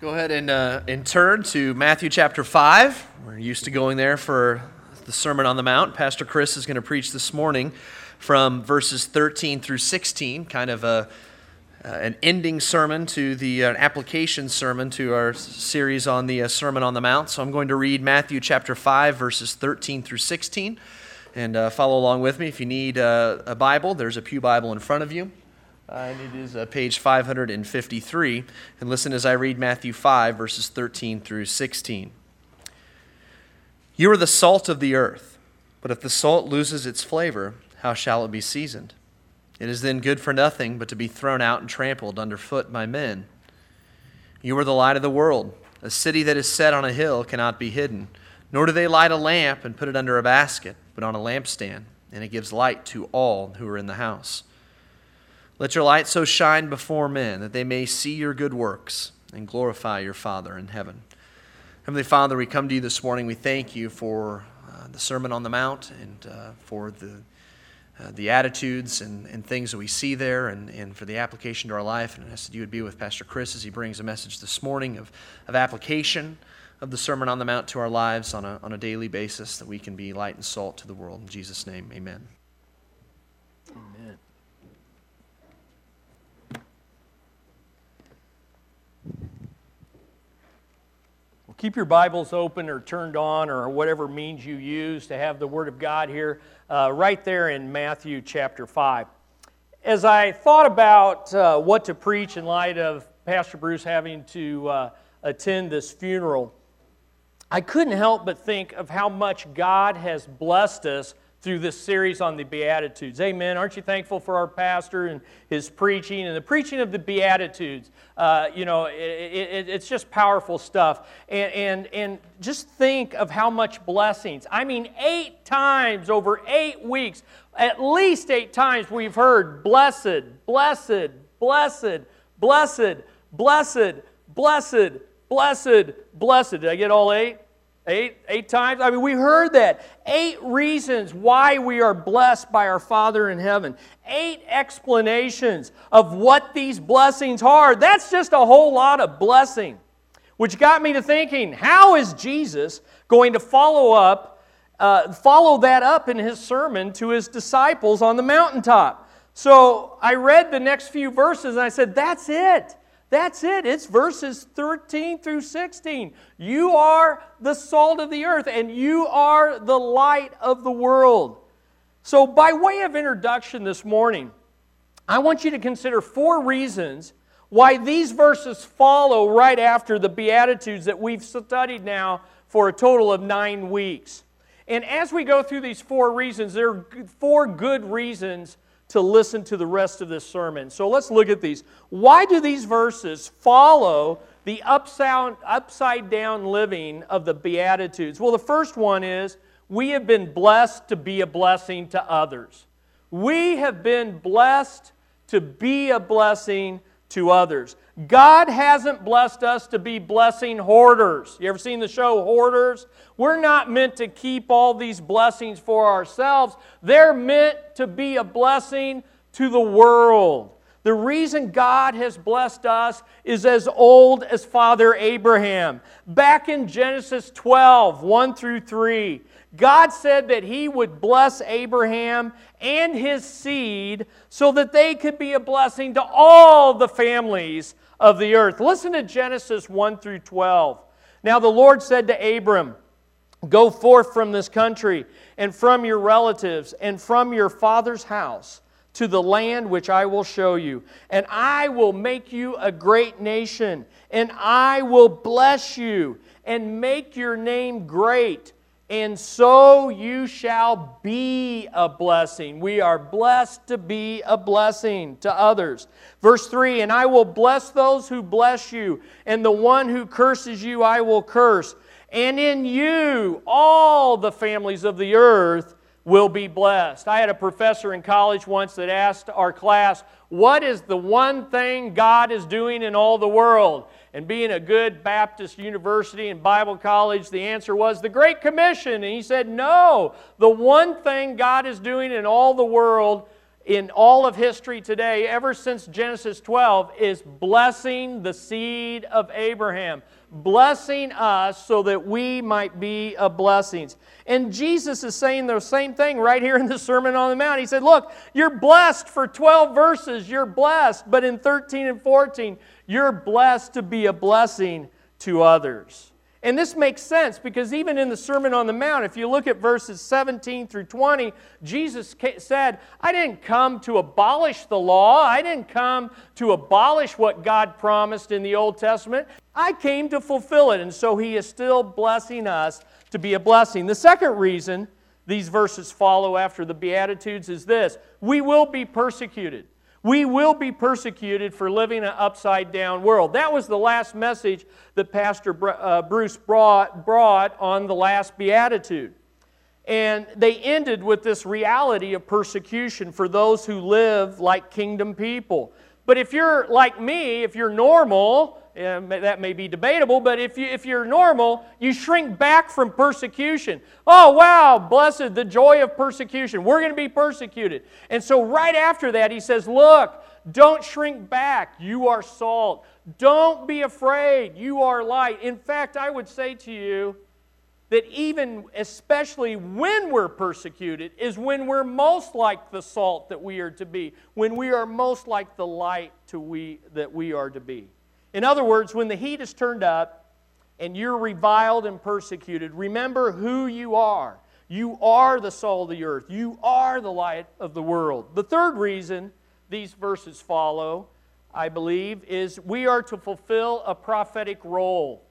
Go ahead and, uh, and turn to Matthew chapter 5. We're used to going there for the Sermon on the Mount. Pastor Chris is going to preach this morning from verses 13 through 16, kind of a, uh, an ending sermon to the uh, application sermon to our series on the uh, Sermon on the Mount. So I'm going to read Matthew chapter 5, verses 13 through 16, and uh, follow along with me. If you need uh, a Bible, there's a Pew Bible in front of you. Uh, and it is uh, page 553. And listen as I read Matthew 5, verses 13 through 16. You are the salt of the earth, but if the salt loses its flavor, how shall it be seasoned? It is then good for nothing but to be thrown out and trampled underfoot by men. You are the light of the world. A city that is set on a hill cannot be hidden, nor do they light a lamp and put it under a basket, but on a lampstand, and it gives light to all who are in the house. Let your light so shine before men that they may see your good works and glorify your Father in heaven. Heavenly Father, we come to you this morning. We thank you for uh, the Sermon on the Mount and uh, for the, uh, the attitudes and, and things that we see there and, and for the application to our life. And I ask that you would be with Pastor Chris as he brings a message this morning of, of application of the Sermon on the Mount to our lives on a, on a daily basis, that we can be light and salt to the world. In Jesus' name, amen. Amen. Well, keep your Bibles open or turned on or whatever means you use to have the Word of God here, uh, right there in Matthew chapter 5. As I thought about uh, what to preach in light of Pastor Bruce having to uh, attend this funeral, I couldn't help but think of how much God has blessed us through this series on the Beatitudes. Amen. Aren't you thankful for our pastor and his preaching and the preaching of the Beatitudes? Uh, you know, it, it, it's just powerful stuff. And, and, and just think of how much blessings. I mean, eight times over eight weeks, at least eight times, we've heard blessed, blessed, blessed, blessed, blessed, blessed, blessed, blessed. Did I get all eight? Eight, eight times? I mean, we heard that. Eight reasons why we are blessed by our Father in heaven. Eight explanations of what these blessings are. That's just a whole lot of blessing. Which got me to thinking, how is Jesus going to follow up, uh, follow that up in his sermon to his disciples on the mountaintop? So I read the next few verses and I said, that's it. That's it. It's verses 13 through 16. You are the salt of the earth and you are the light of the world. So, by way of introduction this morning, I want you to consider four reasons why these verses follow right after the Beatitudes that we've studied now for a total of nine weeks. And as we go through these four reasons, there are four good reasons to listen to the rest of this sermon. So let's look at these. Why do these verses follow the upside, upside down living of the Beatitudes? Well, the first one is we have been blessed to be a blessing to others. We have been blessed to be a blessing to others. God hasn't blessed us to be blessing hoarders. You ever seen the show Hoarders? We're not meant to keep all these blessings for ourselves. They're meant to be a blessing to the world. The reason God has blessed us is as old as Father Abraham. Back in Genesis 12, 1 through 3, God said that He would bless Abraham and his seed so that they could be a blessing to all the families of the earth. Listen to Genesis 1 through 12. Now the Lord said to Abram, Go forth from this country and from your relatives and from your father's house to the land which I will show you. And I will make you a great nation, and I will bless you and make your name great and so you shall be a blessing. We are blessed to be a blessing to others. Verse 3 And I will bless those who bless you, and the one who curses you I will curse. And in you all the families of the earth will be blessed. I had a professor in college once that asked our class, What is the one thing God is doing in all the world? and being a good Baptist university and Bible college, the answer was the Great Commission. And he said, No, the one thing God is doing in all the world in all of history today, ever since Genesis 12, is blessing the seed of Abraham, blessing us so that we might be a blessings. And Jesus is saying the same thing right here in the Sermon on the Mount. He said, Look, you're blessed for 12 verses, you're blessed, but in 13 and 14, you're blessed to be a blessing to others. And this makes sense because even in the Sermon on the Mount, if you look at verses 17 through 20, Jesus said, I didn't come to abolish the law. I didn't come to abolish what God promised in the Old Testament. I came to fulfill it. And so he is still blessing us to be a blessing. The second reason these verses follow after the Beatitudes is this we will be persecuted. We will be persecuted for living an upside down world. That was the last message that Pastor uh, Bruce brought, brought on the last Beatitude. And they ended with this reality of persecution for those who live like kingdom people. But if you're like me, if you're normal, that may be debatable, but if, you, if you're normal, you shrink back from persecution. Oh, wow, blessed, the joy of persecution. We're going to be persecuted. And so, right after that, he says, Look, don't shrink back. You are salt. Don't be afraid. You are light. In fact, I would say to you that even, especially when we're persecuted, is when we're most like the salt that we are to be, when we are most like the light to we, that we are to be. In other words, when the heat is turned up and you're reviled and persecuted, remember who you are. You are the salt of the earth, you are the light of the world. The third reason these verses follow, I believe, is we are to fulfill a prophetic role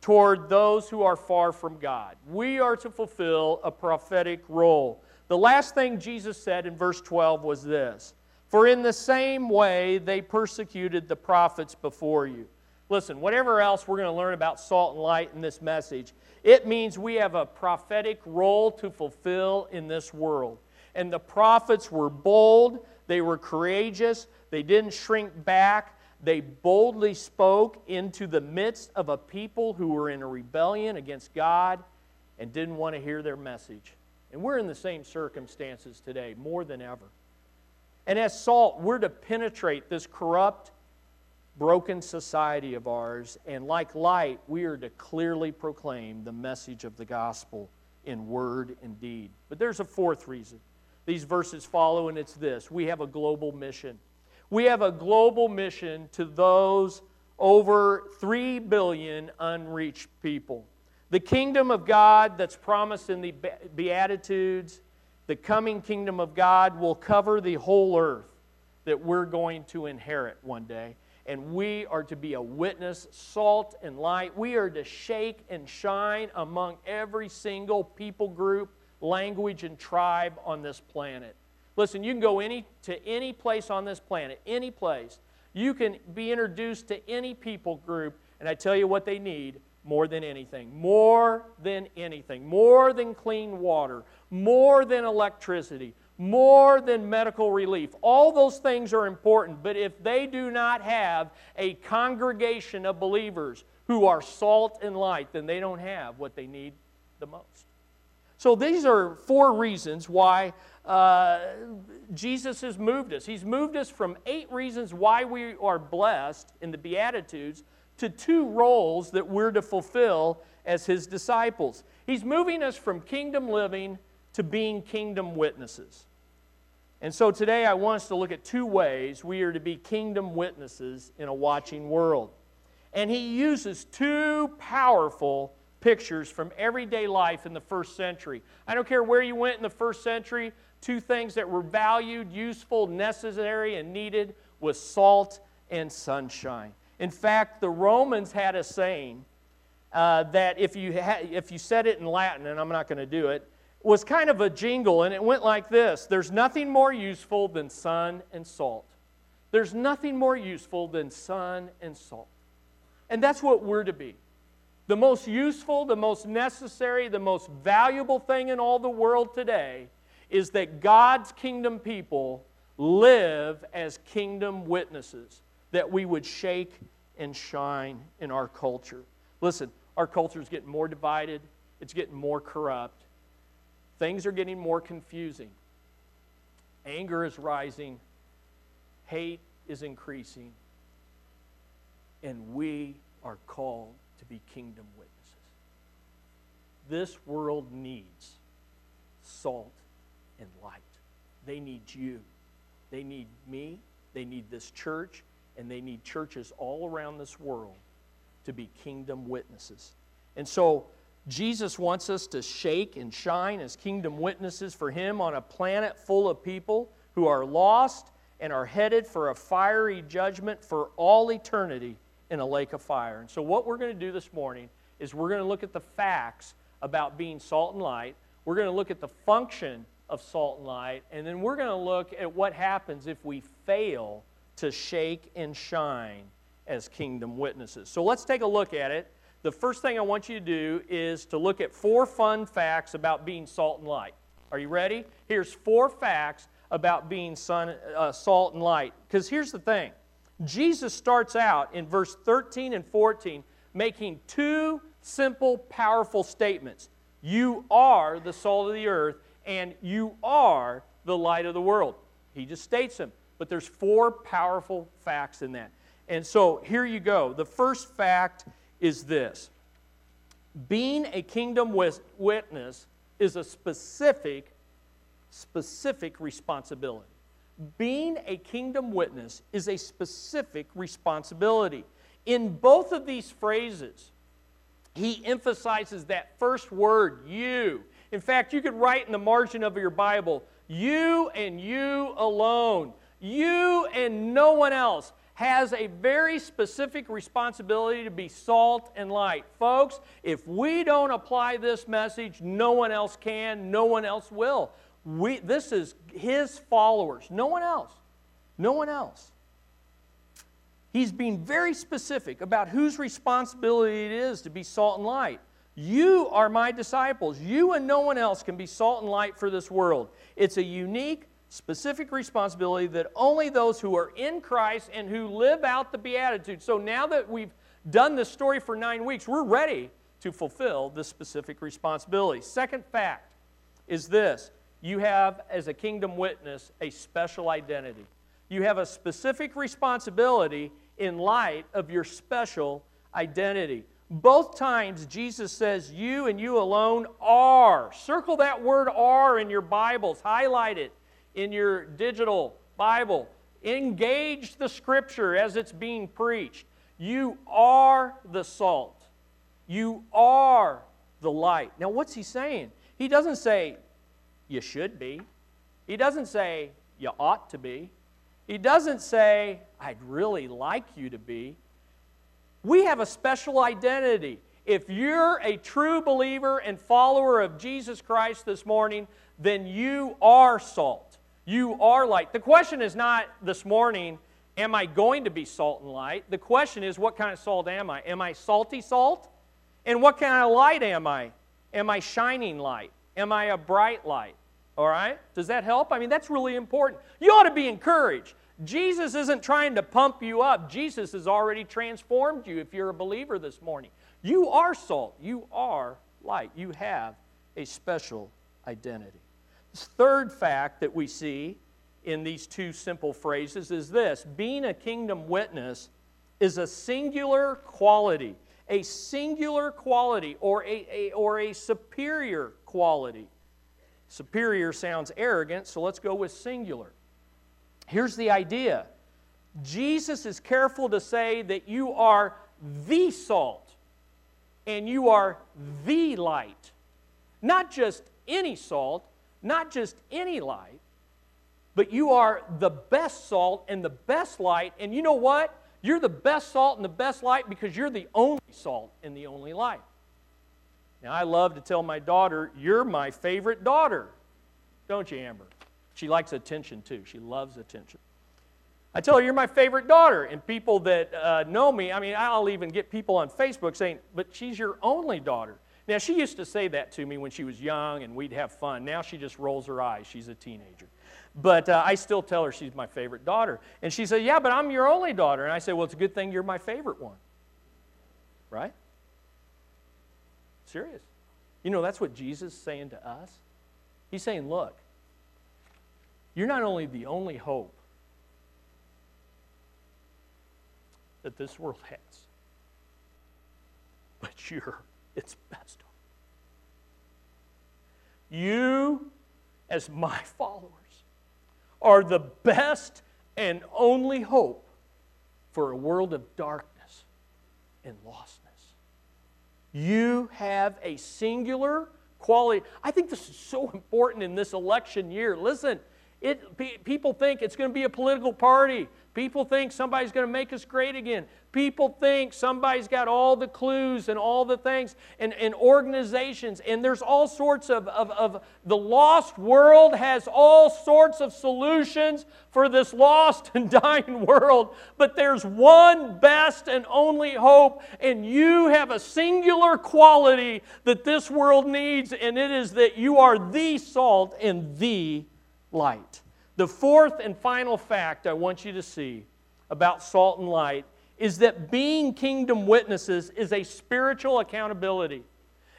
toward those who are far from God. We are to fulfill a prophetic role. The last thing Jesus said in verse 12 was this for in the same way they persecuted the prophets before you. Listen, whatever else we're going to learn about salt and light in this message, it means we have a prophetic role to fulfill in this world. And the prophets were bold, they were courageous, they didn't shrink back, they boldly spoke into the midst of a people who were in a rebellion against God and didn't want to hear their message. And we're in the same circumstances today, more than ever. And as salt, we're to penetrate this corrupt, broken society of ours. And like light, we are to clearly proclaim the message of the gospel in word and deed. But there's a fourth reason. These verses follow, and it's this we have a global mission. We have a global mission to those over 3 billion unreached people. The kingdom of God that's promised in the Beatitudes the coming kingdom of God will cover the whole earth that we're going to inherit one day. And we are to be a witness, salt and light. We are to shake and shine among every single people group, language, and tribe on this planet. Listen, you can go any, to any place on this planet, any place. You can be introduced to any people group, and I tell you what they need more than anything. More than anything. More than clean water more than electricity, more than medical relief. All those things are important, but if they do not have a congregation of believers who are salt and light, then they don't have what they need the most. So these are four reasons why uh, Jesus has moved us. He's moved us from eight reasons why we are blessed in the Beatitudes to two roles that we're to fulfill as his disciples. He's moving us from kingdom living to being kingdom witnesses. And so today I want us to look at two ways we are to be kingdom witnesses in a watching world. And he uses two powerful pictures from everyday life in the first century. I don't care where you went in the first century, two things that were valued, useful, necessary, and needed was salt and sunshine. In fact, the Romans had a saying uh, that if you, if you said it in Latin, and I'm not going to do it, was kind of a jingle, and it went like this There's nothing more useful than sun and salt. There's nothing more useful than sun and salt. And that's what we're to be. The most useful, the most necessary, the most valuable thing in all the world today is that God's kingdom people live as kingdom witnesses, that we would shake and shine in our culture. Listen, our culture is getting more divided, it's getting more corrupt. Things are getting more confusing. Anger is rising, hate is increasing, and we are called to be kingdom witnesses. This world needs salt and light. They need you. They need me. They need this church. And they need churches all around this world to be kingdom witnesses. And so, Jesus wants us to shake and shine as kingdom witnesses for Him on a planet full of people who are lost and are headed for a fiery judgment for all eternity in a lake of fire. And so, what we're going to do this morning is we're going to look at the facts about being salt and light. We're going to look at the function of salt and light, and then we're going to look at what happens if we fail to shake and shine as kingdom witnesses. So let's take a look at it. The first thing I want you to do is to look at four fun facts about being salt and light. Are you ready? Here's four facts about being sun, uh, salt and light. Because here's the thing Jesus starts out in verse 13 and 14 making two simple, powerful statements You are the salt of the earth, and you are the light of the world. He just states them. But there's four powerful facts in that. And so here you go. The first fact is this being a kingdom witness is a specific, specific responsibility. Being a kingdom witness is a specific responsibility. In both of these phrases, he emphasizes that first word, you. In fact, you could write in the margin of your Bible, you and you alone. You and no one else has a very specific responsibility to be salt and light. Folks, if we don't apply this message, no one else can, no one else will. We, this is his followers, no one else. No one else. He's being very specific about whose responsibility it is to be salt and light. You are my disciples. You and no one else can be salt and light for this world. It's a unique, specific responsibility that only those who are in Christ and who live out the Beatitudes. So now that we've done this story for nine weeks, we're ready to fulfill this specific responsibility. Second fact is this you have, as a kingdom witness, a special identity. You have a specific responsibility in light of your special identity. Both times Jesus says, You and you alone are. Circle that word are in your Bibles, highlight it in your digital Bible. Engage the scripture as it's being preached. You are the salt, you are the light. Now, what's he saying? He doesn't say, You should be, he doesn't say, You ought to be. He doesn't say, I'd really like you to be. We have a special identity. If you're a true believer and follower of Jesus Christ this morning, then you are salt. You are light. The question is not this morning, am I going to be salt and light? The question is, what kind of salt am I? Am I salty salt? And what kind of light am I? Am I shining light? Am I a bright light? All right? Does that help? I mean, that's really important. You ought to be encouraged. Jesus isn't trying to pump you up. Jesus has already transformed you if you're a believer this morning. You are salt. You are light. You have a special identity. Third fact that we see in these two simple phrases is this being a kingdom witness is a singular quality, a singular quality, or a, a, or a superior quality. Superior sounds arrogant, so let's go with singular. Here's the idea Jesus is careful to say that you are the salt and you are the light. Not just any salt, not just any light, but you are the best salt and the best light. And you know what? You're the best salt and the best light because you're the only salt and the only light. Now, I love to tell my daughter, You're my favorite daughter. Don't you, Amber? She likes attention too. She loves attention. I tell her, You're my favorite daughter. And people that uh, know me, I mean, I'll even get people on Facebook saying, But she's your only daughter. Now, she used to say that to me when she was young and we'd have fun. Now she just rolls her eyes. She's a teenager. But uh, I still tell her she's my favorite daughter. And she said, Yeah, but I'm your only daughter. And I said, Well, it's a good thing you're my favorite one. Right? Serious. You know, that's what Jesus is saying to us. He's saying, look, You're not only the only hope that this world has, but you're its best. You, as my followers, are the best and only hope for a world of darkness and lostness. You have a singular quality. I think this is so important in this election year. Listen, it, people think it's going to be a political party. People think somebody's going to make us great again. People think somebody's got all the clues and all the things and, and organizations, and there's all sorts of, of, of, the lost world has all sorts of solutions for this lost and dying world. But there's one best and only hope, and you have a singular quality that this world needs, and it is that you are the salt and the light. The fourth and final fact I want you to see about salt and light is that being kingdom witnesses is a spiritual accountability.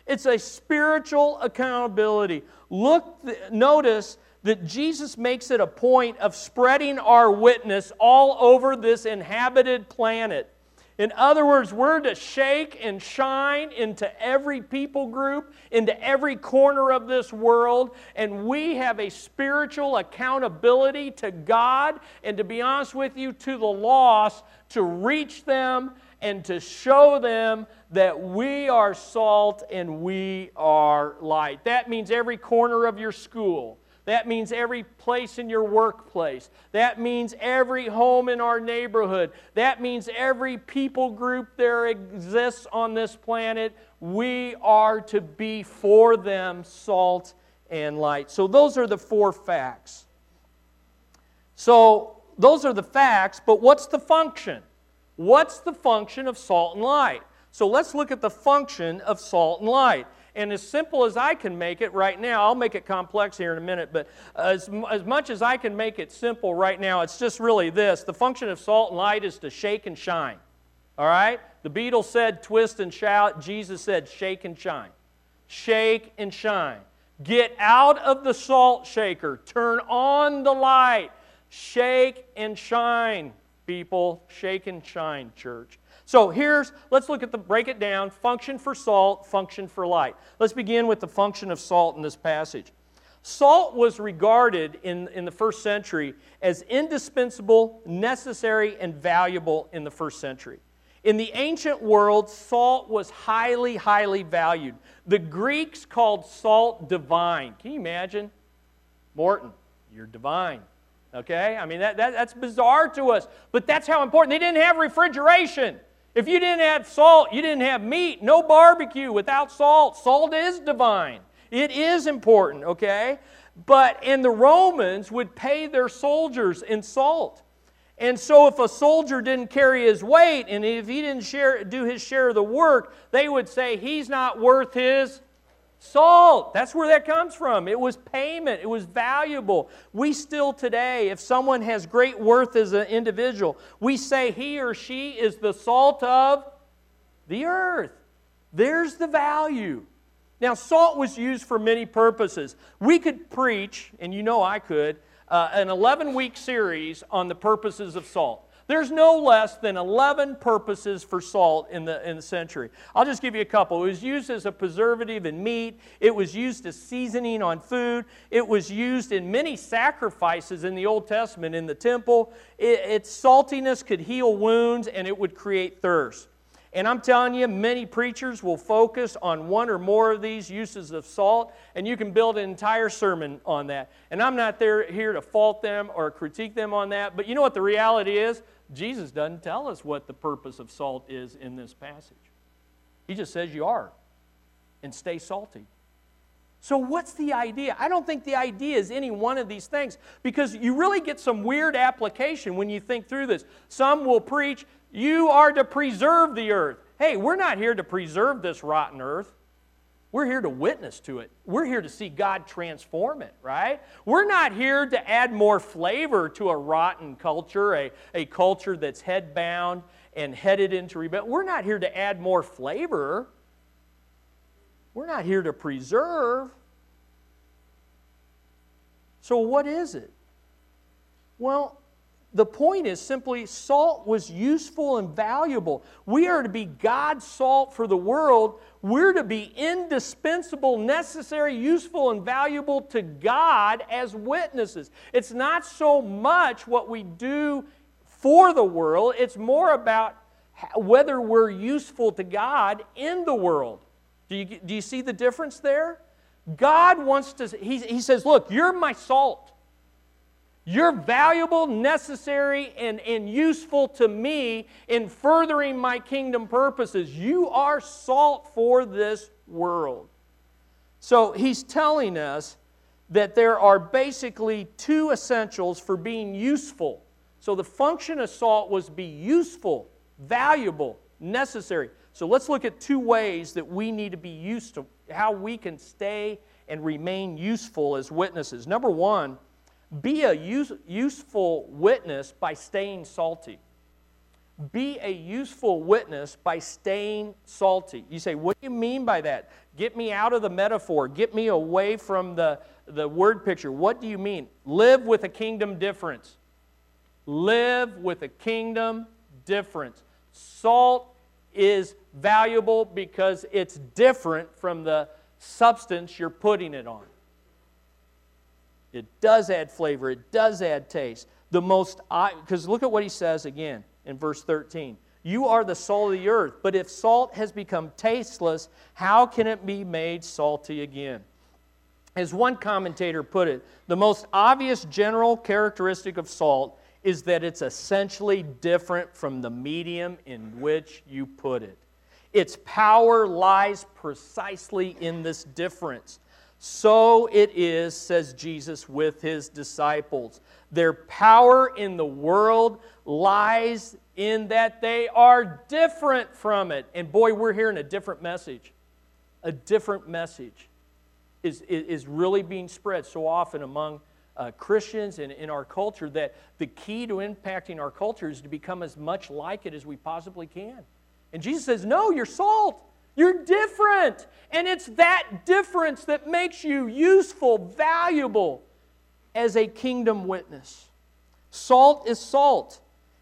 It's a spiritual accountability. Look, notice that Jesus makes it a point of spreading our witness all over this inhabited planet. In other words, we're to shake and shine into every people group, into every corner of this world, and we have a spiritual accountability to God and, to be honest with you, to the lost to reach them and to show them that we are salt and we are light. That means every corner of your school. That means every place in your workplace. That means every home in our neighborhood. That means every people group there exists on this planet. We are to be for them salt and light. So, those are the four facts. So, those are the facts, but what's the function? What's the function of salt and light? So, let's look at the function of salt and light. And as simple as I can make it right now, I'll make it complex here in a minute, but as, as much as I can make it simple right now, it's just really this. The function of salt and light is to shake and shine. All right? The Beatles said twist and shout. Jesus said shake and shine. Shake and shine. Get out of the salt shaker. Turn on the light. Shake and shine, people. Shake and shine, church. So here's, let's look at the, break it down function for salt, function for light. Let's begin with the function of salt in this passage. Salt was regarded in, in the first century as indispensable, necessary, and valuable in the first century. In the ancient world, salt was highly, highly valued. The Greeks called salt divine. Can you imagine? Morton, you're divine. Okay? I mean, that, that, that's bizarre to us, but that's how important. They didn't have refrigeration. If you didn't have salt, you didn't have meat. No barbecue without salt. Salt is divine. It is important, okay? But, and the Romans would pay their soldiers in salt. And so, if a soldier didn't carry his weight and if he didn't share, do his share of the work, they would say he's not worth his Salt, that's where that comes from. It was payment, it was valuable. We still today, if someone has great worth as an individual, we say he or she is the salt of the earth. There's the value. Now, salt was used for many purposes. We could preach, and you know I could, uh, an 11 week series on the purposes of salt. There's no less than 11 purposes for salt in the, in the century. I'll just give you a couple. It was used as a preservative in meat, it was used as seasoning on food, it was used in many sacrifices in the Old Testament in the temple. It, its saltiness could heal wounds and it would create thirst. And I'm telling you, many preachers will focus on one or more of these uses of salt, and you can build an entire sermon on that. And I'm not there here to fault them or critique them on that, but you know what the reality is? Jesus doesn't tell us what the purpose of salt is in this passage. He just says you are and stay salty. So, what's the idea? I don't think the idea is any one of these things because you really get some weird application when you think through this. Some will preach, you are to preserve the earth. Hey, we're not here to preserve this rotten earth. We're here to witness to it. We're here to see God transform it, right? We're not here to add more flavor to a rotten culture, a, a culture that's head bound and headed into rebellion. We're not here to add more flavor. We're not here to preserve. So, what is it? Well, the point is simply salt was useful and valuable. We are to be God's salt for the world. We're to be indispensable, necessary, useful, and valuable to God as witnesses. It's not so much what we do for the world, it's more about whether we're useful to God in the world. Do you, do you see the difference there? God wants to, he, he says, Look, you're my salt. You're valuable, necessary, and, and useful to me in furthering my kingdom purposes. You are salt for this world. So he's telling us that there are basically two essentials for being useful. So the function of salt was be useful, valuable, necessary. So let's look at two ways that we need to be used to, how we can stay and remain useful as witnesses. Number one, be a use, useful witness by staying salty. Be a useful witness by staying salty. You say, what do you mean by that? Get me out of the metaphor. Get me away from the, the word picture. What do you mean? Live with a kingdom difference. Live with a kingdom difference. Salt is valuable because it's different from the substance you're putting it on. It does add flavor, it does add taste. The most, because look at what he says again in verse 13. You are the salt of the earth, but if salt has become tasteless, how can it be made salty again? As one commentator put it, the most obvious general characteristic of salt is that it's essentially different from the medium in which you put it. Its power lies precisely in this difference. So it is, says Jesus, with his disciples. Their power in the world lies in that they are different from it. And boy, we're hearing a different message. A different message is, is really being spread so often among uh, Christians and in our culture that the key to impacting our culture is to become as much like it as we possibly can. And Jesus says, No, you're salt. You're different. And it's that difference that makes you useful, valuable as a kingdom witness. Salt is salt.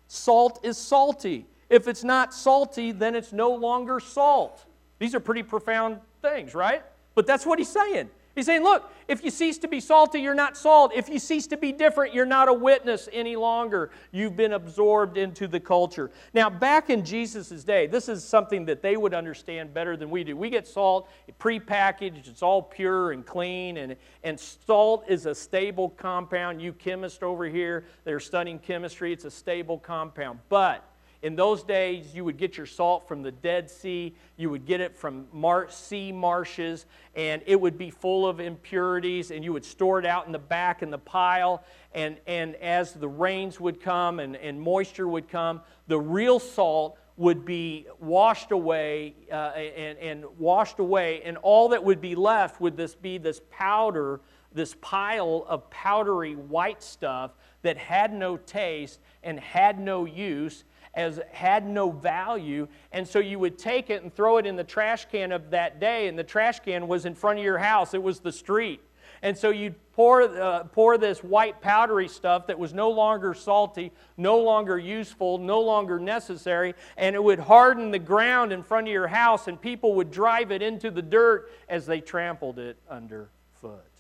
Salt is salty. If it's not salty, then it's no longer salt. These are pretty profound things, right? But that's what he's saying. He's saying, look, if you cease to be salty, you're not salt. If you cease to be different, you're not a witness any longer. You've been absorbed into the culture. Now, back in Jesus' day, this is something that they would understand better than we do. We get salt prepackaged, it's all pure and clean, and, and salt is a stable compound. You chemists over here that are studying chemistry, it's a stable compound. But in those days, you would get your salt from the Dead Sea, you would get it from mar- sea marshes, and it would be full of impurities, and you would store it out in the back in the pile. And, and as the rains would come and, and moisture would come, the real salt would be washed away uh, and, and washed away, and all that would be left would this be this powder, this pile of powdery white stuff that had no taste and had no use as had no value. And so you would take it and throw it in the trash can of that day, and the trash can was in front of your house, it was the street. And so you'd pour, uh, pour this white powdery stuff that was no longer salty, no longer useful, no longer necessary, and it would harden the ground in front of your house, and people would drive it into the dirt as they trampled it underfoot.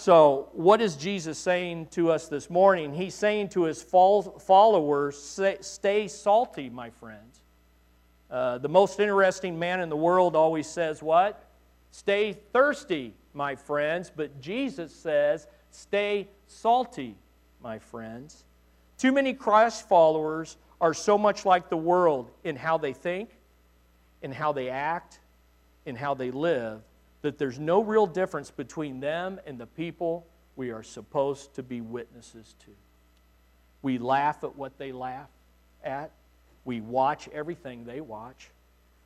So, what is Jesus saying to us this morning? He's saying to his followers, stay salty, my friends. Uh, the most interesting man in the world always says, What? Stay thirsty, my friends. But Jesus says, Stay salty, my friends. Too many Christ followers are so much like the world in how they think, in how they act, in how they live, that there's no real difference between them and the people we are supposed to be witnesses to. We laugh at what they laugh at. We watch everything they watch.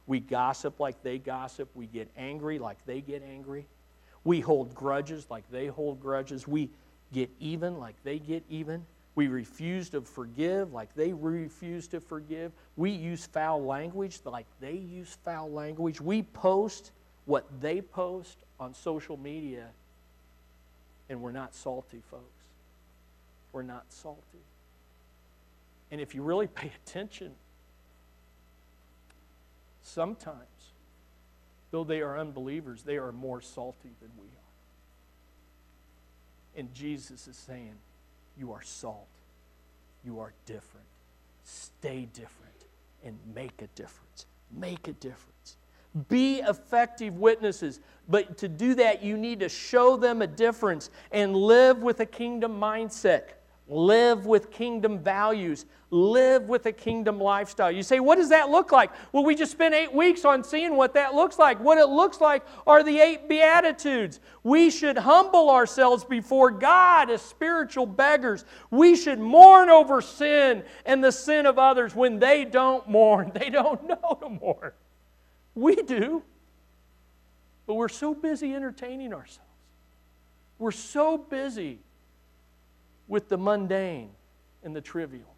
We gossip like they gossip. We get angry like they get angry. We hold grudges like they hold grudges. We get even like they get even. We refuse to forgive like they refuse to forgive. We use foul language like they use foul language. We post what they post on social media, and we're not salty, folks. we're not salty. And if you really pay attention, sometimes, though they are unbelievers, they are more salty than we are. And Jesus is saying, You are salt. You are different. Stay different and make a difference. Make a difference. Be effective witnesses. But to do that, you need to show them a difference and live with a kingdom mindset. Live with kingdom values. Live with a kingdom lifestyle. You say, what does that look like? Well, we just spent eight weeks on seeing what that looks like. What it looks like are the eight Beatitudes. We should humble ourselves before God as spiritual beggars. We should mourn over sin and the sin of others when they don't mourn. They don't know to mourn. We do. But we're so busy entertaining ourselves. We're so busy with the mundane and the trivial.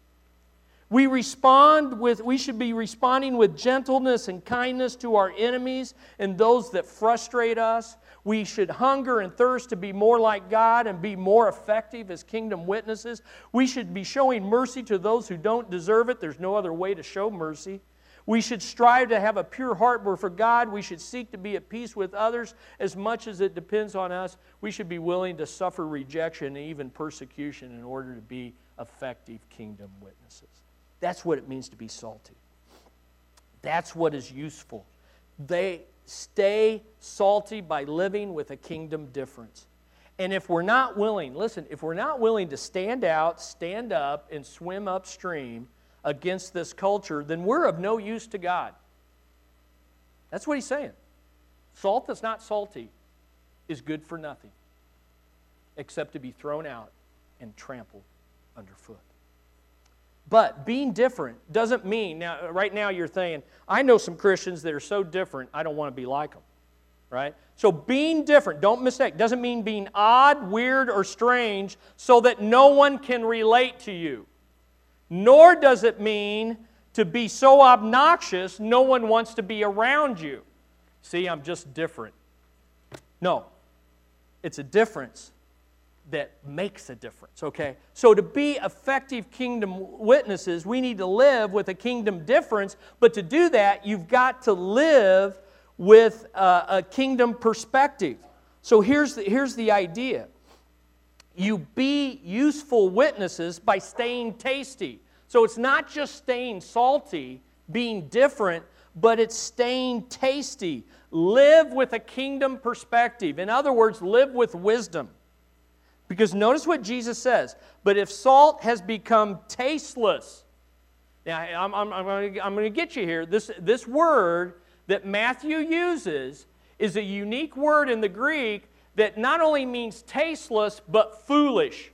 We respond with we should be responding with gentleness and kindness to our enemies and those that frustrate us. We should hunger and thirst to be more like God and be more effective as kingdom witnesses. We should be showing mercy to those who don't deserve it. There's no other way to show mercy. We should strive to have a pure heart for God. We should seek to be at peace with others as much as it depends on us. We should be willing to suffer rejection and even persecution in order to be effective kingdom witnesses. That's what it means to be salty. That's what is useful. They stay salty by living with a kingdom difference. And if we're not willing, listen, if we're not willing to stand out, stand up, and swim upstream, against this culture, then we're of no use to God. That's what he's saying. Salt that's not salty is good for nothing except to be thrown out and trampled underfoot. But being different doesn't mean, now, right now you're saying, I know some Christians that are so different, I don't want to be like them. Right? So being different, don't mistake, doesn't mean being odd, weird, or strange so that no one can relate to you nor does it mean to be so obnoxious no one wants to be around you. See, I'm just different. No, it's a difference that makes a difference, okay? So, to be effective kingdom witnesses, we need to live with a kingdom difference, but to do that, you've got to live with a, a kingdom perspective. So, here's the, here's the idea you be useful witnesses by staying tasty. So it's not just staying salty, being different, but it's staying tasty. Live with a kingdom perspective. In other words, live with wisdom. Because notice what Jesus says. But if salt has become tasteless, now I'm, I'm, I'm going to get you here. This, this word that Matthew uses is a unique word in the Greek that not only means tasteless, but foolish.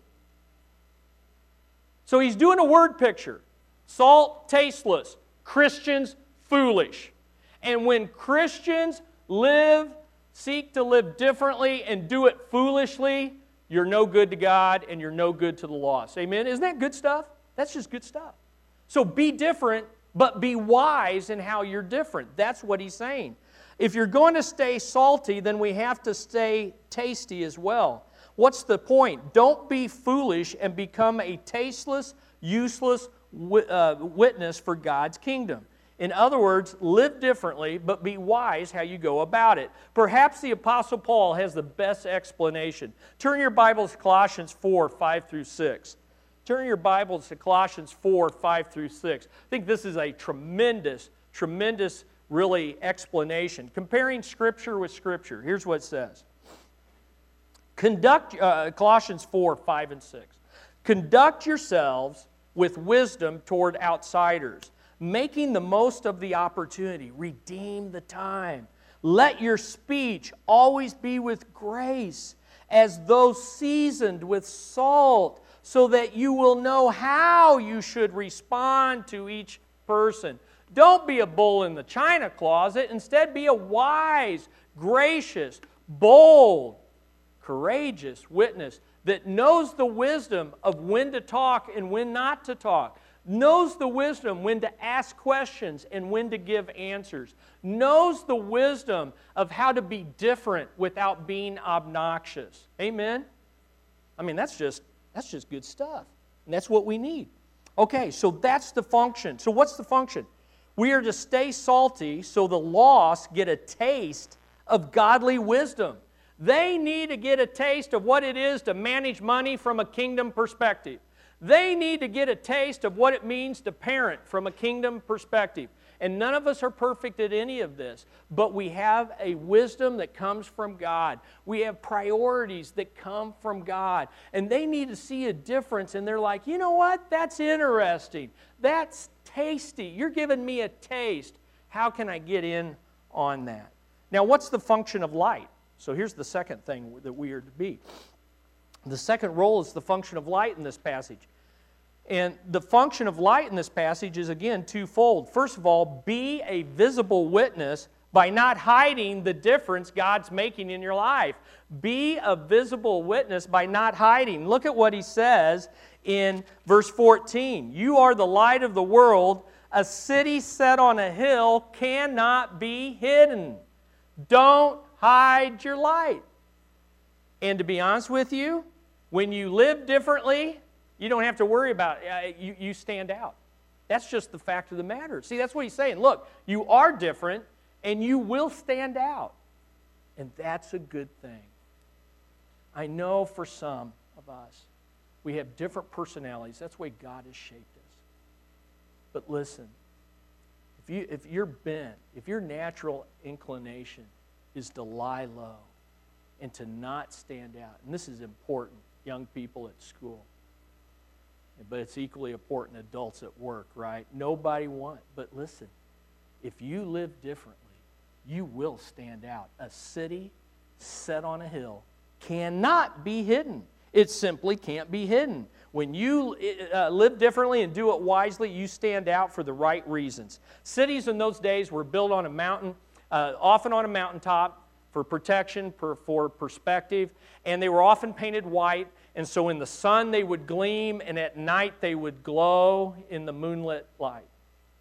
So he's doing a word picture salt, tasteless, Christians, foolish. And when Christians live, seek to live differently, and do it foolishly, you're no good to God and you're no good to the lost. Amen? Isn't that good stuff? That's just good stuff. So be different, but be wise in how you're different. That's what he's saying. If you're going to stay salty, then we have to stay tasty as well. What's the point? Don't be foolish and become a tasteless, useless uh, witness for God's kingdom. In other words, live differently, but be wise how you go about it. Perhaps the Apostle Paul has the best explanation. Turn your Bibles to Colossians 4 5 through 6. Turn your Bibles to Colossians 4 5 through 6. I think this is a tremendous, tremendous really explanation. Comparing Scripture with Scripture. Here's what it says Conduct, uh, Colossians 4 5 and 6. Conduct yourselves with wisdom toward outsiders, making the most of the opportunity. Redeem the time. Let your speech always be with grace, as though seasoned with salt, so that you will know how you should respond to each person. Don't be a bull in the china closet. Instead, be a wise, gracious, bold, courageous witness that knows the wisdom of when to talk and when not to talk, knows the wisdom when to ask questions and when to give answers, knows the wisdom of how to be different without being obnoxious. Amen? I mean, that's just That's just good stuff. And that's what we need. Okay, so that's the function. So, what's the function? We are to stay salty so the lost get a taste of godly wisdom. They need to get a taste of what it is to manage money from a kingdom perspective. They need to get a taste of what it means to parent from a kingdom perspective. And none of us are perfect at any of this, but we have a wisdom that comes from God. We have priorities that come from God. And they need to see a difference, and they're like, you know what? That's interesting. That's tasty. You're giving me a taste. How can I get in on that? Now, what's the function of light? So here's the second thing that we are to be. The second role is the function of light in this passage. And the function of light in this passage is again twofold. First of all, be a visible witness by not hiding the difference God's making in your life. Be a visible witness by not hiding. Look at what he says in verse 14 You are the light of the world. A city set on a hill cannot be hidden. Don't hide your light. And to be honest with you, when you live differently, you don't have to worry about it. Uh, you, you stand out. That's just the fact of the matter. See, that's what he's saying. Look, you are different and you will stand out. And that's a good thing. I know for some of us, we have different personalities. That's the way God has shaped us. But listen, if, you, if you're bent, if your natural inclination is to lie low and to not stand out, and this is important, young people at school, but it's equally important adults at work, right? Nobody want. But listen, if you live differently, you will stand out. A city set on a hill cannot be hidden. It simply can't be hidden. When you uh, live differently and do it wisely, you stand out for the right reasons. Cities in those days were built on a mountain, uh, often on a mountaintop for protection, for, for perspective, and they were often painted white and so in the sun they would gleam, and at night they would glow in the moonlit light.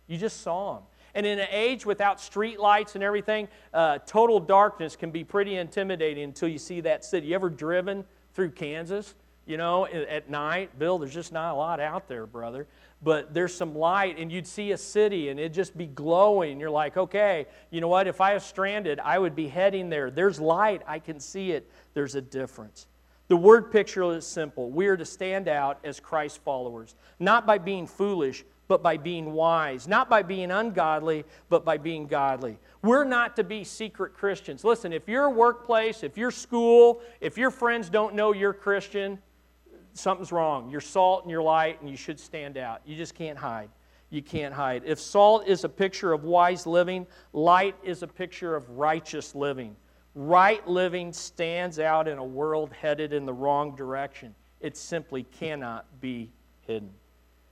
You just saw them. And in an age without street lights and everything, uh, total darkness can be pretty intimidating until you see that city. You ever driven through Kansas? You know, at night, Bill, there's just not a lot out there, brother. But there's some light, and you'd see a city, and it'd just be glowing. You're like, okay, you know what? If I was stranded, I would be heading there. There's light. I can see it. There's a difference. The word picture is simple. We are to stand out as Christ followers, not by being foolish, but by being wise, not by being ungodly, but by being godly. We're not to be secret Christians. Listen, if your workplace, if your school, if your friends don't know you're Christian, something's wrong. You're salt and you're light, and you should stand out. You just can't hide. You can't hide. If salt is a picture of wise living, light is a picture of righteous living. Right living stands out in a world headed in the wrong direction. It simply cannot be hidden.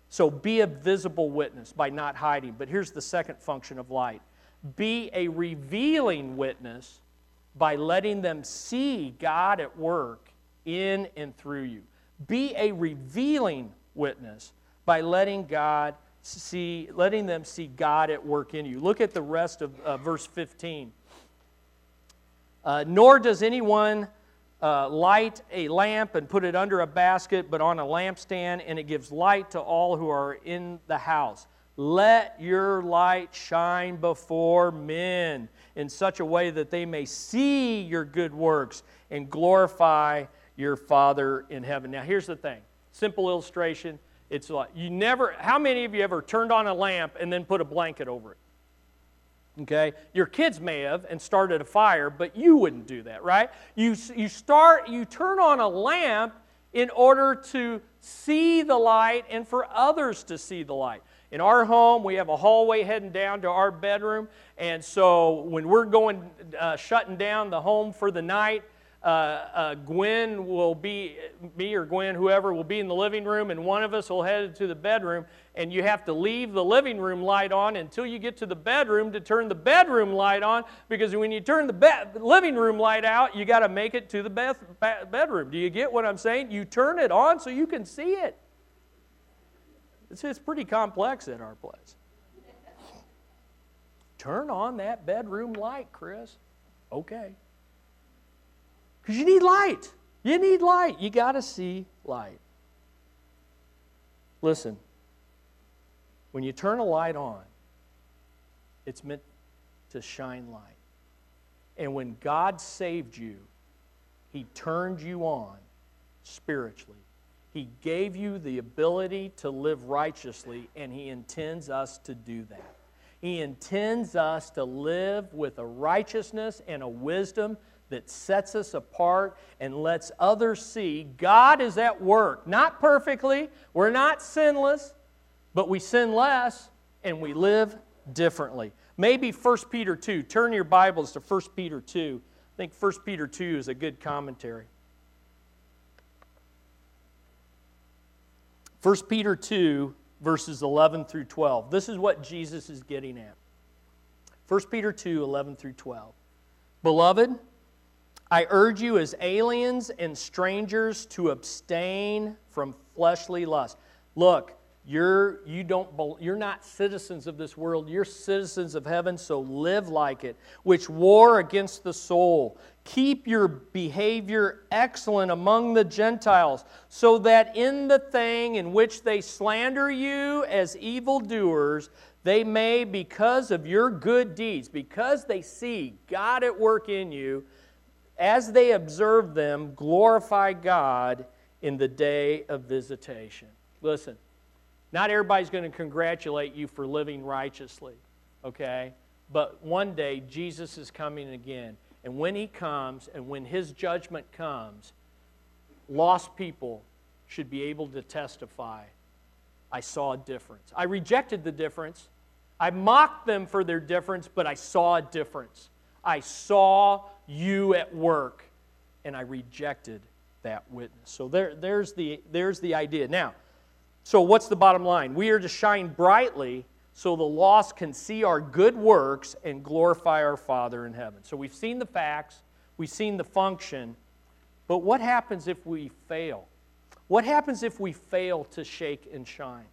So be a visible witness by not hiding. But here's the second function of light be a revealing witness by letting them see God at work in and through you. Be a revealing witness by letting God see letting them see God at work in you. Look at the rest of uh, verse 15. Uh, nor does anyone uh, light a lamp and put it under a basket, but on a lampstand, and it gives light to all who are in the house. Let your light shine before men in such a way that they may see your good works and glorify your Father in heaven. Now, here's the thing simple illustration. It's like you never, how many of you ever turned on a lamp and then put a blanket over it? Okay? Your kids may have and started a fire, but you wouldn't do that, right? You, you start, you turn on a lamp in order to see the light and for others to see the light. In our home, we have a hallway heading down to our bedroom, and so when we're going, uh, shutting down the home for the night, uh, uh, Gwen will be, me or Gwen, whoever, will be in the living room, and one of us will head to the bedroom, and you have to leave the living room light on until you get to the bedroom to turn the bedroom light on, because when you turn the be- living room light out, you got to make it to the beth- be- bedroom. Do you get what I'm saying? You turn it on so you can see it. It's, it's pretty complex at our place. Turn on that bedroom light, Chris. Okay. Because you need light. You need light. You got to see light. Listen, when you turn a light on, it's meant to shine light. And when God saved you, He turned you on spiritually. He gave you the ability to live righteously, and He intends us to do that. He intends us to live with a righteousness and a wisdom that sets us apart and lets others see God is at work. Not perfectly, we're not sinless, but we sin less and we live differently. Maybe 1 Peter 2. Turn your Bibles to 1 Peter 2. I think 1 Peter 2 is a good commentary. 1 Peter 2, verses 11 through 12. This is what Jesus is getting at. 1 Peter 2, 11 through 12. Beloved, I urge you as aliens and strangers to abstain from fleshly lust. Look, you're, you don't, you're not citizens of this world. You're citizens of heaven, so live like it, which war against the soul. Keep your behavior excellent among the Gentiles, so that in the thing in which they slander you as evildoers, they may, because of your good deeds, because they see God at work in you, as they observe them, glorify God in the day of visitation. Listen, not everybody's going to congratulate you for living righteously, okay? But one day, Jesus is coming again. And when he comes and when his judgment comes, lost people should be able to testify I saw a difference. I rejected the difference. I mocked them for their difference, but I saw a difference. I saw you at work, and I rejected that witness. So there, there's, the, there's the idea. Now, so what's the bottom line? We are to shine brightly so the lost can see our good works and glorify our Father in heaven. So we've seen the facts, we've seen the function, but what happens if we fail? What happens if we fail to shake and shine?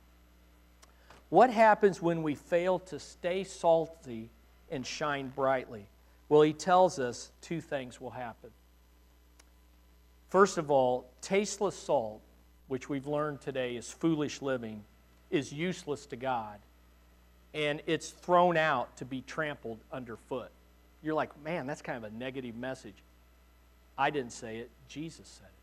What happens when we fail to stay salty and shine brightly? Well, he tells us two things will happen. First of all, tasteless salt, which we've learned today is foolish living, is useless to God, and it's thrown out to be trampled underfoot. You're like, man, that's kind of a negative message. I didn't say it, Jesus said it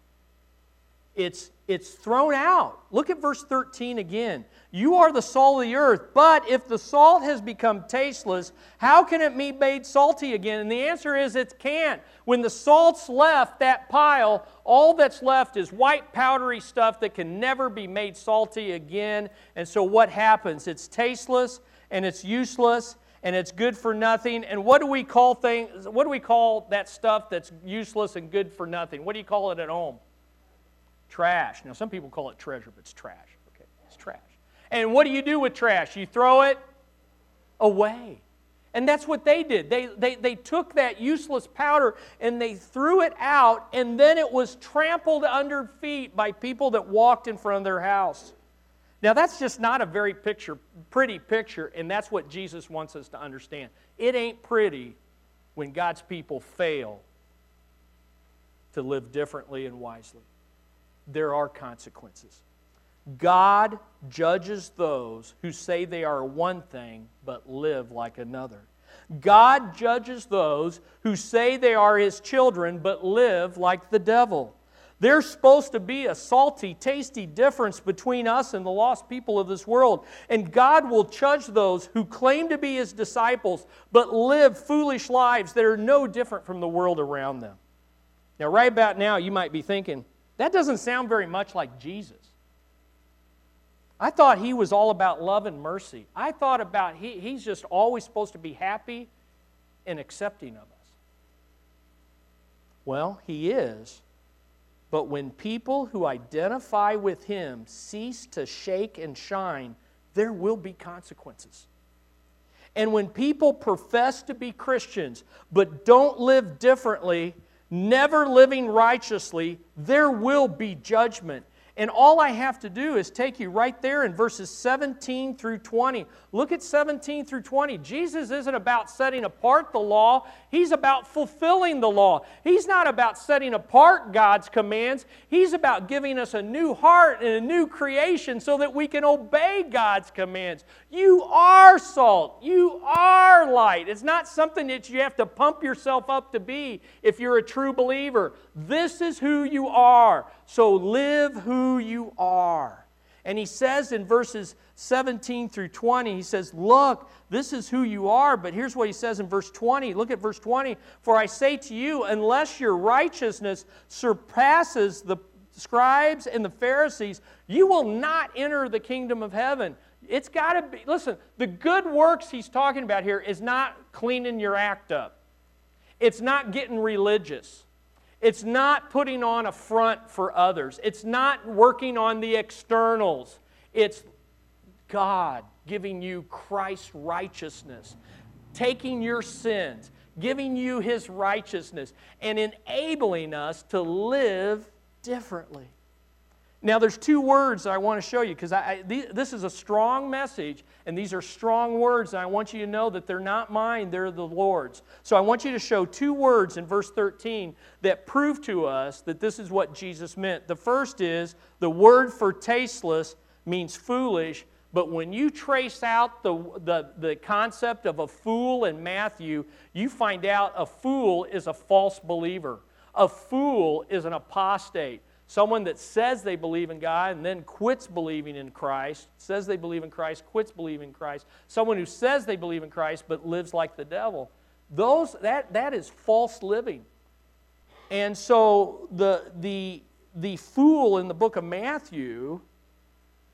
it's, it's thrown out. Look at verse 13 again. You are the salt of the earth, but if the salt has become tasteless, how can it be made salty again? And the answer is it can't. When the salt's left that pile, all that's left is white, powdery stuff that can never be made salty again. And so what happens? It's tasteless and it's useless and it's good for nothing. And what do we call things? What do we call that stuff that's useless and good for nothing? What do you call it at home? Trash. Now, some people call it treasure, but it's trash. Okay, it's trash. And what do you do with trash? You throw it away. And that's what they did. They, they, they took that useless powder and they threw it out, and then it was trampled under feet by people that walked in front of their house. Now, that's just not a very picture, pretty picture, and that's what Jesus wants us to understand. It ain't pretty when God's people fail to live differently and wisely there are consequences. God judges those who say they are one thing but live like another. God judges those who say they are his children but live like the devil. There's supposed to be a salty, tasty difference between us and the lost people of this world. And God will judge those who claim to be his disciples but live foolish lives that are no different from the world around them. Now, right about now, you might be thinking, that doesn't sound very much like Jesus. I thought he was all about love and mercy. I thought about he, he's just always supposed to be happy and accepting of us. Well, he is. But when people who identify with him cease to shake and shine, there will be consequences. And when people profess to be Christians but don't live differently, never living righteously, there will be judgment. And all I have to do is take you right there in verses 17 through 20. Look at 17 through 20. Jesus isn't about setting apart the law, He's about fulfilling the law. He's not about setting apart God's commands, He's about giving us a new heart and a new creation so that we can obey God's commands. You are salt, you are light. It's not something that you have to pump yourself up to be if you're a true believer. This is who you are. So live who you are. And he says in verses 17 through 20, he says, Look, this is who you are. But here's what he says in verse 20. Look at verse 20. For I say to you, unless your righteousness surpasses the scribes and the Pharisees, you will not enter the kingdom of heaven. It's got to be, listen, the good works he's talking about here is not cleaning your act up, it's not getting religious. It's not putting on a front for others. It's not working on the externals. It's God giving you Christ's righteousness, taking your sins, giving you His righteousness, and enabling us to live differently. Now, there's two words I want to show you because this is a strong message, and these are strong words, and I want you to know that they're not mine, they're the Lord's. So I want you to show two words in verse 13 that prove to us that this is what Jesus meant. The first is the word for tasteless means foolish, but when you trace out the, the, the concept of a fool in Matthew, you find out a fool is a false believer, a fool is an apostate. Someone that says they believe in God and then quits believing in Christ, says they believe in Christ, quits believing in Christ. Someone who says they believe in Christ but lives like the devil. Those, that, that is false living. And so the, the, the fool in the book of Matthew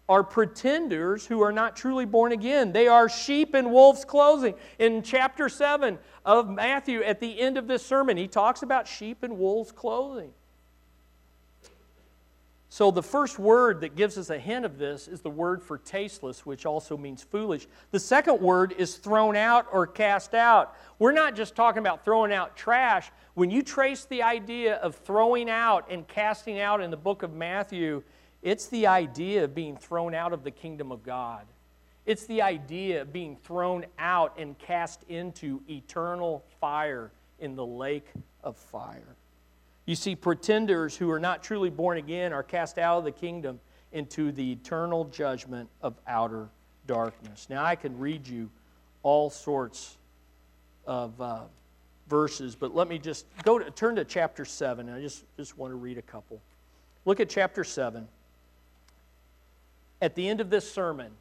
are pretenders who are not truly born again. They are sheep in wolf's clothing. In chapter 7 of Matthew, at the end of this sermon, he talks about sheep in wolf's clothing. So, the first word that gives us a hint of this is the word for tasteless, which also means foolish. The second word is thrown out or cast out. We're not just talking about throwing out trash. When you trace the idea of throwing out and casting out in the book of Matthew, it's the idea of being thrown out of the kingdom of God. It's the idea of being thrown out and cast into eternal fire in the lake of fire. You see, pretenders who are not truly born again are cast out of the kingdom into the eternal judgment of outer darkness. Now, I can read you all sorts of uh, verses, but let me just go to, turn to chapter 7. I just, just want to read a couple. Look at chapter 7. At the end of this sermon,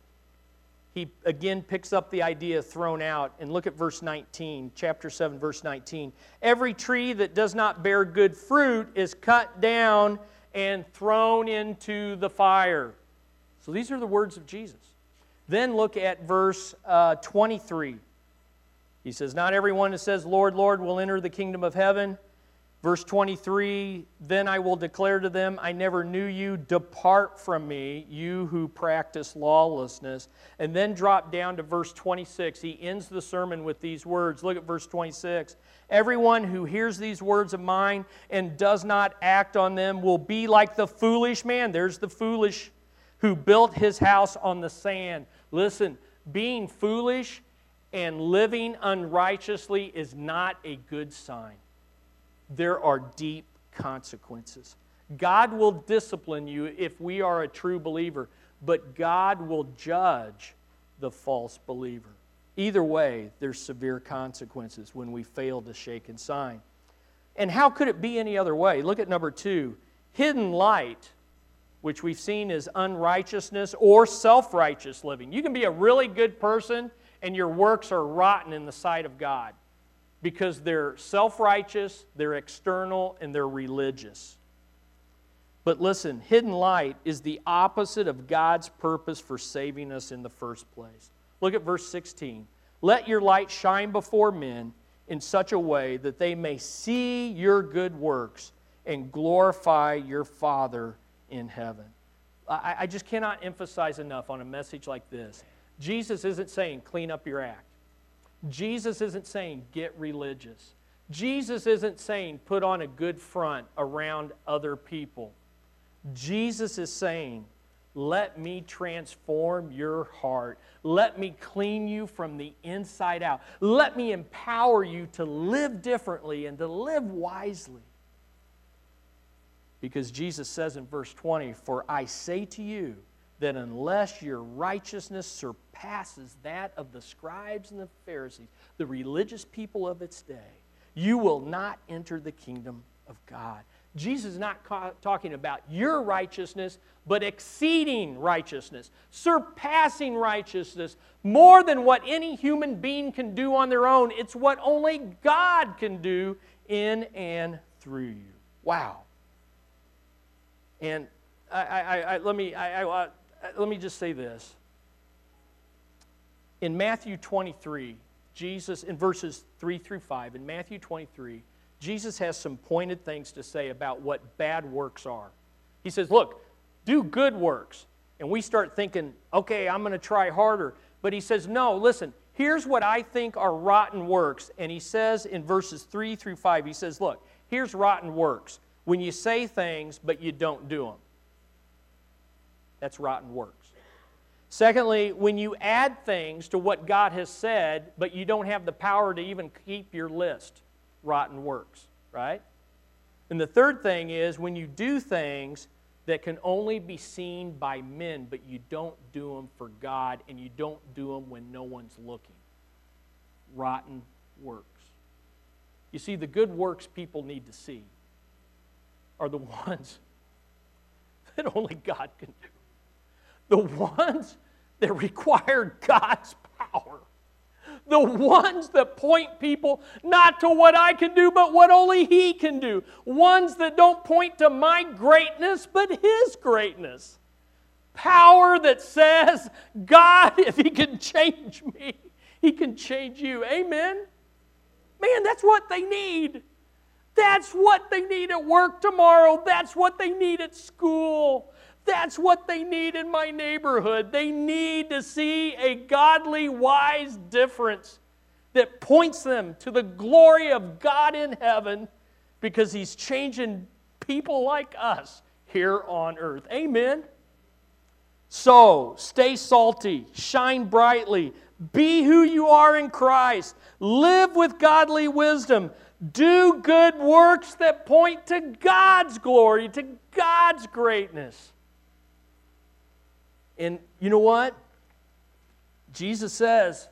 he again picks up the idea thrown out. And look at verse 19, chapter 7, verse 19. Every tree that does not bear good fruit is cut down and thrown into the fire. So these are the words of Jesus. Then look at verse uh, 23. He says, Not everyone that says, Lord, Lord, will enter the kingdom of heaven Verse 23 Then I will declare to them, I never knew you. Depart from me, you who practice lawlessness. And then drop down to verse 26. He ends the sermon with these words. Look at verse 26. Everyone who hears these words of mine and does not act on them will be like the foolish man. There's the foolish who built his house on the sand. Listen, being foolish and living unrighteously is not a good sign there are deep consequences. God will discipline you if we are a true believer, but God will judge the false believer. Either way, there's severe consequences when we fail to shake and sign. And how could it be any other way? Look at number two hidden light, which we've seen is unrighteousness or self righteous living. You can be a really good person and your works are rotten in the sight of God because they're self righteous, they're external, and they're religious. But listen, hidden light is the opposite of God's purpose for saving us in the first place. Look at verse 16. Let your light shine before men in such a way that they may see your good works and glorify your Father in heaven. I, I just cannot emphasize enough on a message like this. Jesus isn't saying clean up your act. Jesus isn't saying get religious. Jesus isn't saying put on a good front around other people. Jesus is saying, Let me transform your heart. Let me clean you from the inside out. Let me empower you to live differently and to live wisely. Because Jesus says in verse 20, For I say to you that unless your righteousness surpasses that of the scribes and the Pharisees, the religious people of its day, you will not enter the kingdom of God. Jesus is not ca- talking about your righteousness, but exceeding righteousness, surpassing righteousness, more than what any human being can do on their own. It's what only God can do in and through you. Wow. And I, I, I let, me, I, uh, Uh, let me just say this. In Matthew 23, Jesus, in verses 3 through 5, in Matthew 23, Jesus has some pointed things to say about what bad works are. He says, Look, do good works. And we start thinking, okay, I'm going to try harder. But he says, no, listen, here's what I think are rotten works. And he says in verses 3 through 5, he says, look, here's rotten works. When you say things, but you don't do them. That's rotten works. Secondly, when you add things to what God has said, but you don't have the power to even keep your list rotten works, right? And the third thing is when you do things that can only be seen by men, but you don't do them for God and you don't do them when no one's looking. Rotten works. You see, the good works people need to see are the ones that only God can do. The ones that require God's power the ones that point people not to what I can do, but what only He can do. Ones that don't point to my greatness, but His greatness. Power that says, God, if He can change me, He can change you. Amen? Man, that's what they need. That's what they need at work tomorrow. That's what they need at school. That's what they need in my neighborhood. They need to see a godly, wise difference that points them to the glory of God in heaven because He's changing people like us here on earth. Amen. So, stay salty, shine brightly, be who you are in Christ, live with godly wisdom, do good works that point to God's glory, to God's greatness. And you know what? Jesus says,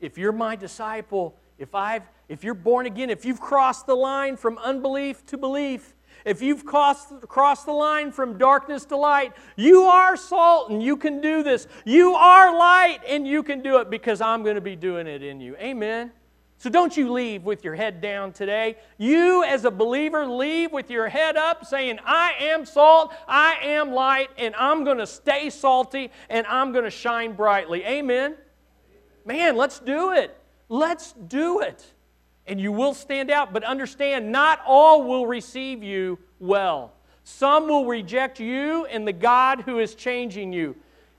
if you're my disciple, if I've if you're born again, if you've crossed the line from unbelief to belief, if you've crossed, crossed the line from darkness to light, you are salt and you can do this. You are light and you can do it because I'm going to be doing it in you. Amen. So don't you leave with your head down today. You, as a believer, leave with your head up saying, I am salt, I am light, and I'm going to stay salty and I'm going to shine brightly. Amen? Man, let's do it. Let's do it. And you will stand out, but understand, not all will receive you well. Some will reject you and the God who is changing you,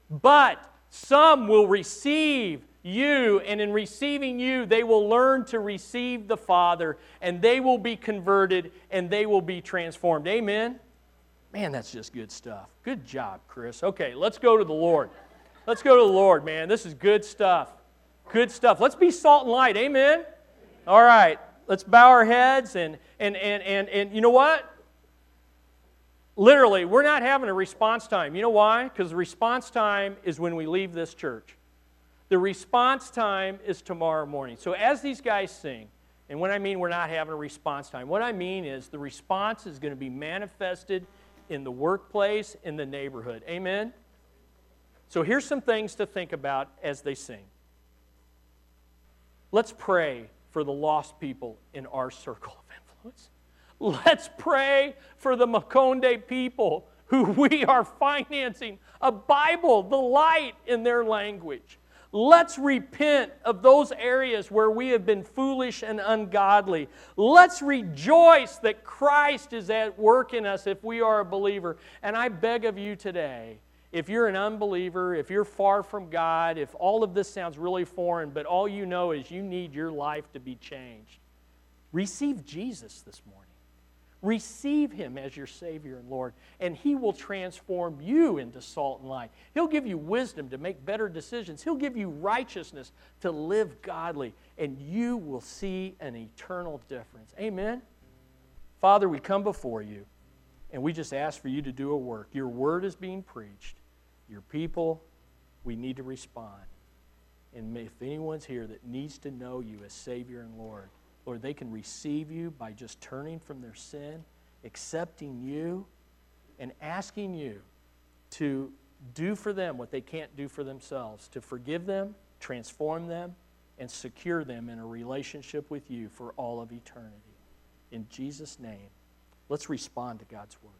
but some will receive you, and in receiving you, they will learn to receive the Father, and they will be converted, and they will be transformed. Amen? Man, that's just good stuff. Good job, Chris. Okay, let's go to the Lord. Let's go to the Lord, man. This is good stuff. Good stuff. Let's be salt and light. Amen? All right, let's bow our heads, and, and, and, and, and you know what? Literally, we're not having a response time. You know why? Because the response time is when we leave this church. The response time is tomorrow morning. So as these guys sing, and when I mean we're not having a response time, what I mean is the response is going to be manifested in the workplace, in the neighborhood. Amen? So here's some things to think about as they sing. Let's pray for the lost people in our circle of influence. Let's pray for the Makonde people who we are financing a Bible, the light in their language. Let's repent of those areas where we have been foolish and ungodly. Let's rejoice that Christ is at work in us if we are a believer. And I beg of you today, if you're an unbeliever, if you're far from God, if all of this sounds really foreign, but all you know is you need your life to be changed, receive Jesus this morning. Receive Him as your Savior and Lord, and He will transform you into salt and light. He'll give you wisdom to make better decisions. He'll give you righteousness to live godly, and you will see an eternal difference. Amen? Father, we come before you, and we just ask for you to do a work. Your word is being preached. Your people, we need to respond. And if anyone's here that needs to know you as Savior and Lord, Lord, they can receive you by just turning from their sin, accepting you, and asking you to do for them what they can't do for themselves, to forgive them, transform them, and secure them in a relationship with you for all of eternity. In Jesus' name, let's respond to God's word.